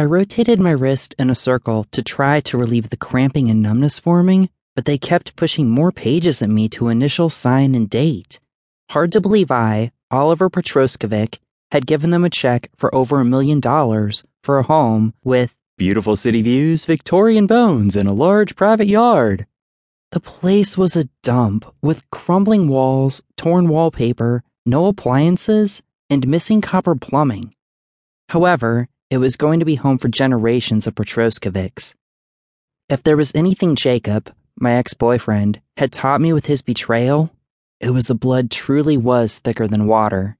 I rotated my wrist in a circle to try to relieve the cramping and numbness forming, but they kept pushing more pages at me to initial sign and date. Hard to believe I, Oliver Petroskovic, had given them a check for over a million dollars for a home with beautiful city views, Victorian bones, and a large private yard. The place was a dump with crumbling walls, torn wallpaper, no appliances, and missing copper plumbing. However, it was going to be home for generations of Petroskovics. If there was anything Jacob, my ex boyfriend, had taught me with his betrayal, it was the blood truly was thicker than water.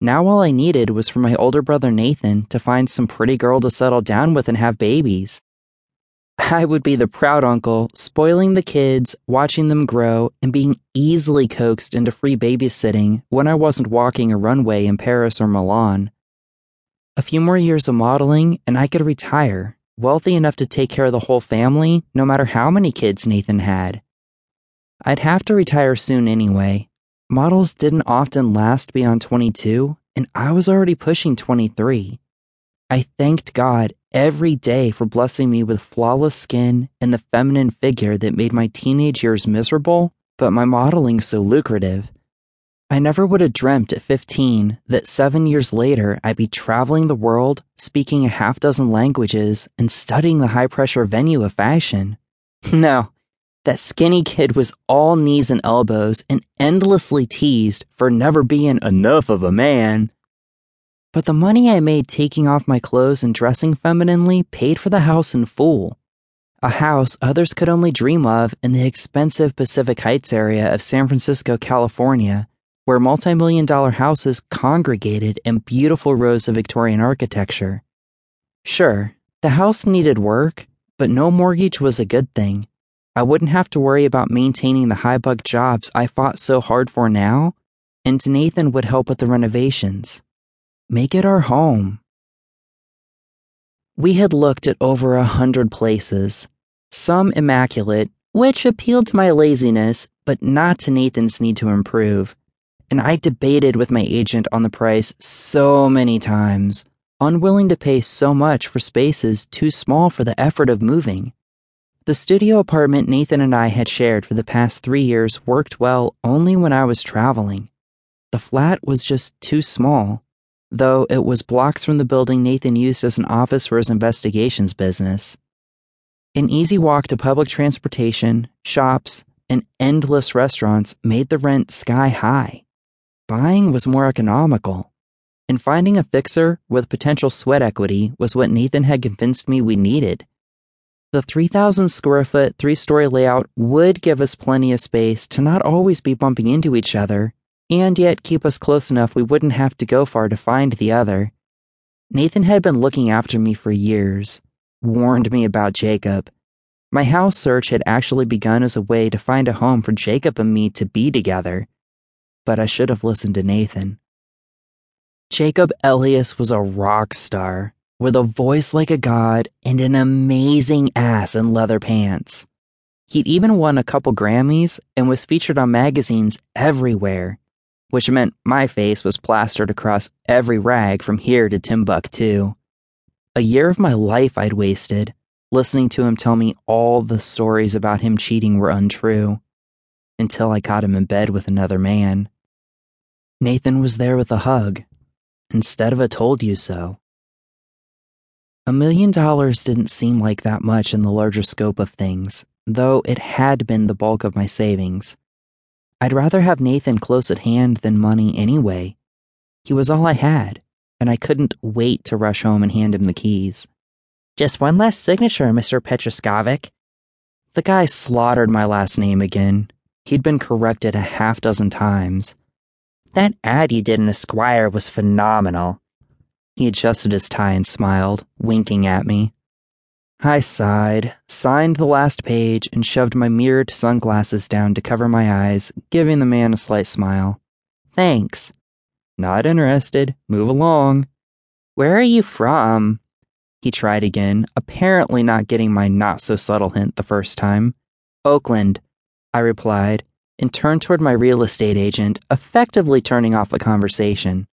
Now all I needed was for my older brother Nathan to find some pretty girl to settle down with and have babies. I would be the proud uncle, spoiling the kids, watching them grow, and being easily coaxed into free babysitting when I wasn't walking a runway in Paris or Milan. A few more years of modeling, and I could retire, wealthy enough to take care of the whole family, no matter how many kids Nathan had. I'd have to retire soon anyway, Models didn't often last beyond 22, and I was already pushing 23. I thanked God every day for blessing me with flawless skin and the feminine figure that made my teenage years miserable, but my modeling so lucrative. I never would have dreamt at 15 that seven years later I'd be traveling the world, speaking a half dozen languages, and studying the high pressure venue of fashion. No, that skinny kid was all knees and elbows and endlessly teased for never being enough of a man. But the money I made taking off my clothes and dressing femininely paid for the house in full. A house others could only dream of in the expensive Pacific Heights area of San Francisco, California, where multi million dollar houses congregated in beautiful rows of Victorian architecture. Sure, the house needed work, but no mortgage was a good thing. I wouldn't have to worry about maintaining the high buck jobs I fought so hard for now, and Nathan would help with the renovations. Make it our home. We had looked at over a hundred places, some immaculate, which appealed to my laziness, but not to Nathan's need to improve. And I debated with my agent on the price so many times, unwilling to pay so much for spaces too small for the effort of moving. The studio apartment Nathan and I had shared for the past three years worked well only when I was traveling. The flat was just too small, though it was blocks from the building Nathan used as an office for his investigations business. An easy walk to public transportation, shops, and endless restaurants made the rent sky high. Buying was more economical, and finding a fixer with potential sweat equity was what Nathan had convinced me we needed. The 3,000 square foot, three story layout would give us plenty of space to not always be bumping into each other, and yet keep us close enough we wouldn't have to go far to find the other. Nathan had been looking after me for years, warned me about Jacob. My house search had actually begun as a way to find a home for Jacob and me to be together, but I should have listened to Nathan. Jacob Elias was a rock star with a voice like a god and an amazing ass in leather pants. He'd even won a couple Grammys and was featured on magazines everywhere, which meant my face was plastered across every rag from here to Timbuktu. A year of my life I'd wasted listening to him tell me all the stories about him cheating were untrue, until I caught him in bed with another man. Nathan was there with a hug, instead of a told you so. A million dollars didn't seem like that much in the larger scope of things, though it had been the bulk of my savings. I'd rather have Nathan close at hand than money anyway. He was all I had, and I couldn't wait to rush home and hand him the keys. Just one last signature, Mr. Petroskovic. The guy slaughtered my last name again. He'd been corrected a half dozen times. That ad you did in Esquire was phenomenal. He adjusted his tie and smiled, winking at me. I sighed, signed the last page, and shoved my mirrored sunglasses down to cover my eyes, giving the man a slight smile. Thanks. Not interested. Move along. Where are you from? He tried again, apparently not getting my not so subtle hint the first time. Oakland, I replied, and turned toward my real estate agent, effectively turning off the conversation.